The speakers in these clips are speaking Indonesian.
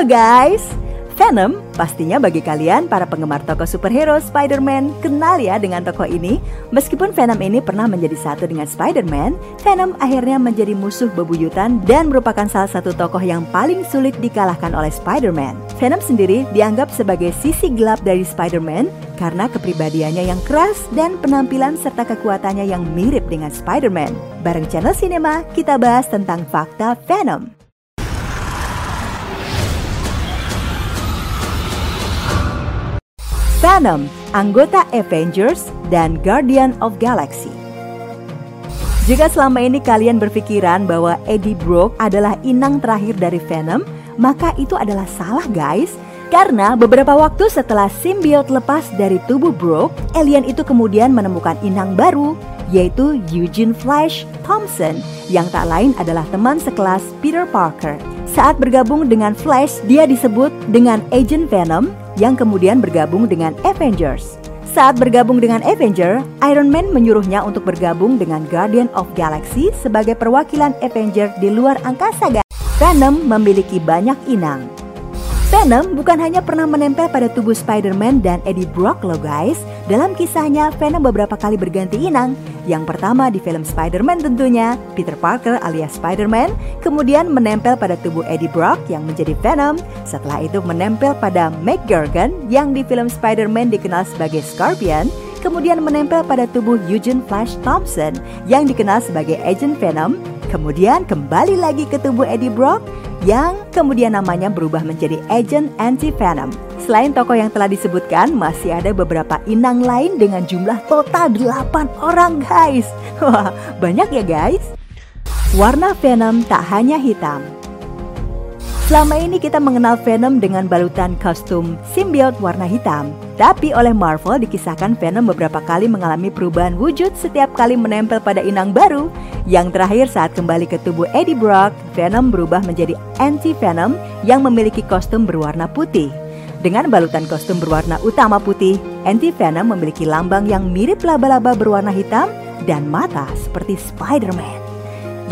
Guys, Venom pastinya bagi kalian para penggemar tokoh superhero Spider-Man kenal ya dengan tokoh ini. Meskipun Venom ini pernah menjadi satu dengan Spider-Man, Venom akhirnya menjadi musuh bebuyutan dan merupakan salah satu tokoh yang paling sulit dikalahkan oleh Spider-Man. Venom sendiri dianggap sebagai sisi gelap dari Spider-Man karena kepribadiannya yang keras dan penampilan serta kekuatannya yang mirip dengan Spider-Man. Bareng channel Cinema, kita bahas tentang fakta Venom. Venom, anggota Avengers dan Guardian of Galaxy. Jika selama ini kalian berpikiran bahwa Eddie Brock adalah inang terakhir dari Venom, maka itu adalah salah guys. Karena beberapa waktu setelah simbiot lepas dari tubuh Brock, alien itu kemudian menemukan inang baru, yaitu Eugene Flash Thompson, yang tak lain adalah teman sekelas Peter Parker. Saat bergabung dengan Flash, dia disebut dengan Agent Venom yang kemudian bergabung dengan Avengers. Saat bergabung dengan Avenger, Iron Man menyuruhnya untuk bergabung dengan Guardian of Galaxy sebagai perwakilan Avenger di luar angkasa. Venom memiliki banyak inang, Venom bukan hanya pernah menempel pada tubuh Spider-Man dan Eddie Brock loh guys. Dalam kisahnya, Venom beberapa kali berganti inang. Yang pertama di film Spider-Man tentunya, Peter Parker alias Spider-Man, kemudian menempel pada tubuh Eddie Brock yang menjadi Venom. Setelah itu menempel pada Meg Gargan yang di film Spider-Man dikenal sebagai Scorpion, kemudian menempel pada tubuh Eugene Flash Thompson yang dikenal sebagai Agent Venom, kemudian kembali lagi ke tubuh Eddie Brock yang kemudian namanya berubah menjadi Agent Anti-Venom. Selain tokoh yang telah disebutkan, masih ada beberapa inang lain dengan jumlah total 8 orang guys. Wah, banyak ya guys. Warna Venom tak hanya hitam, Selama ini kita mengenal Venom dengan balutan kostum simbiot warna hitam. Tapi oleh Marvel dikisahkan Venom beberapa kali mengalami perubahan wujud setiap kali menempel pada inang baru. Yang terakhir saat kembali ke tubuh Eddie Brock, Venom berubah menjadi Anti-Venom yang memiliki kostum berwarna putih. Dengan balutan kostum berwarna utama putih, Anti-Venom memiliki lambang yang mirip laba-laba berwarna hitam dan mata seperti Spider-Man.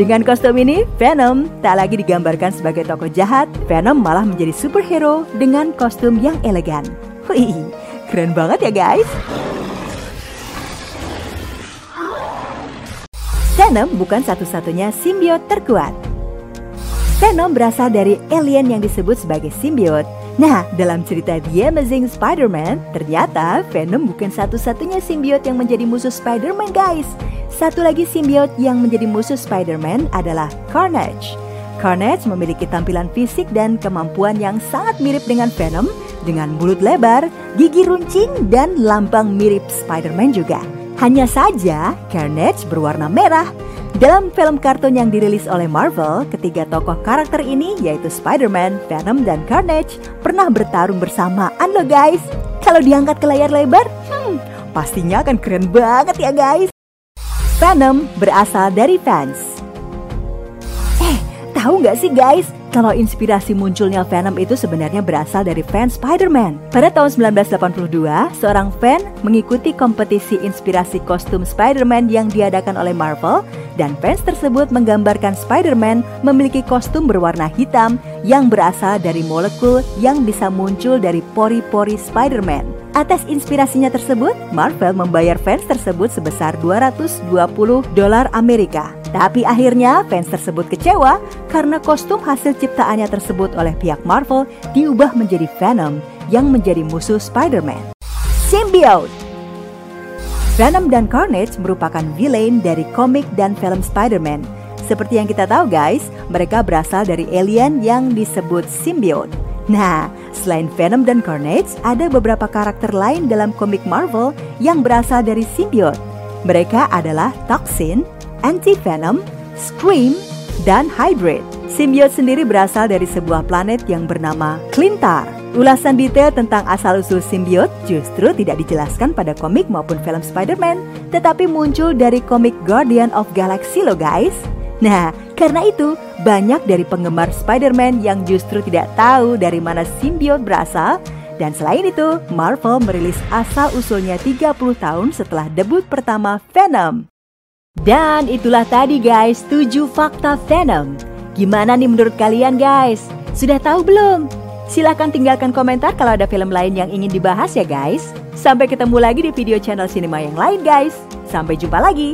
Dengan kostum ini, Venom tak lagi digambarkan sebagai tokoh jahat, Venom malah menjadi superhero dengan kostum yang elegan. Wih, keren banget ya guys! Venom bukan satu-satunya simbiot terkuat. Venom berasal dari alien yang disebut sebagai simbiot. Nah, dalam cerita The Amazing Spider-Man, ternyata Venom bukan satu-satunya simbiot yang menjadi musuh Spider-Man guys. Satu lagi simbiot yang menjadi musuh Spider-Man adalah Carnage. Carnage memiliki tampilan fisik dan kemampuan yang sangat mirip dengan Venom dengan mulut lebar, gigi runcing, dan lambang mirip Spider-Man juga. Hanya saja, Carnage berwarna merah. Dalam film kartun yang dirilis oleh Marvel, ketiga tokoh karakter ini yaitu Spider-Man, Venom, dan Carnage pernah bertarung bersamaan loh guys. Kalau diangkat ke layar lebar, hmm, pastinya akan keren banget ya guys. Venom berasal dari fans. Eh, tahu nggak sih guys, kalau inspirasi munculnya Venom itu sebenarnya berasal dari fans Spider-Man. Pada tahun 1982, seorang fan mengikuti kompetisi inspirasi kostum Spider-Man yang diadakan oleh Marvel dan fans tersebut menggambarkan Spider-Man memiliki kostum berwarna hitam yang berasal dari molekul yang bisa muncul dari pori-pori Spider-Man. Atas inspirasinya tersebut, Marvel membayar fans tersebut sebesar 220 dolar Amerika. Tapi akhirnya fans tersebut kecewa karena kostum hasil ciptaannya tersebut oleh pihak Marvel diubah menjadi Venom yang menjadi musuh Spider-Man. Symbiote Venom dan Carnage merupakan villain dari komik dan film Spider-Man. Seperti yang kita tahu guys, mereka berasal dari alien yang disebut symbiote. Nah, selain Venom dan Carnage, ada beberapa karakter lain dalam komik Marvel yang berasal dari symbiote. Mereka adalah Toxin, Anti-Venom, Scream, dan Hybrid. Symbiote sendiri berasal dari sebuah planet yang bernama Clintar. Ulasan detail tentang asal-usul symbiote justru tidak dijelaskan pada komik maupun film Spider-Man, tetapi muncul dari komik Guardian of Galaxy loh guys. Nah, karena itu banyak dari penggemar Spider-Man yang justru tidak tahu dari mana simbiot berasal dan selain itu, Marvel merilis asal-usulnya 30 tahun setelah debut pertama Venom. Dan itulah tadi guys, 7 fakta Venom. Gimana nih menurut kalian guys? Sudah tahu belum? Silahkan tinggalkan komentar kalau ada film lain yang ingin dibahas ya guys. Sampai ketemu lagi di video channel sinema yang lain guys. Sampai jumpa lagi.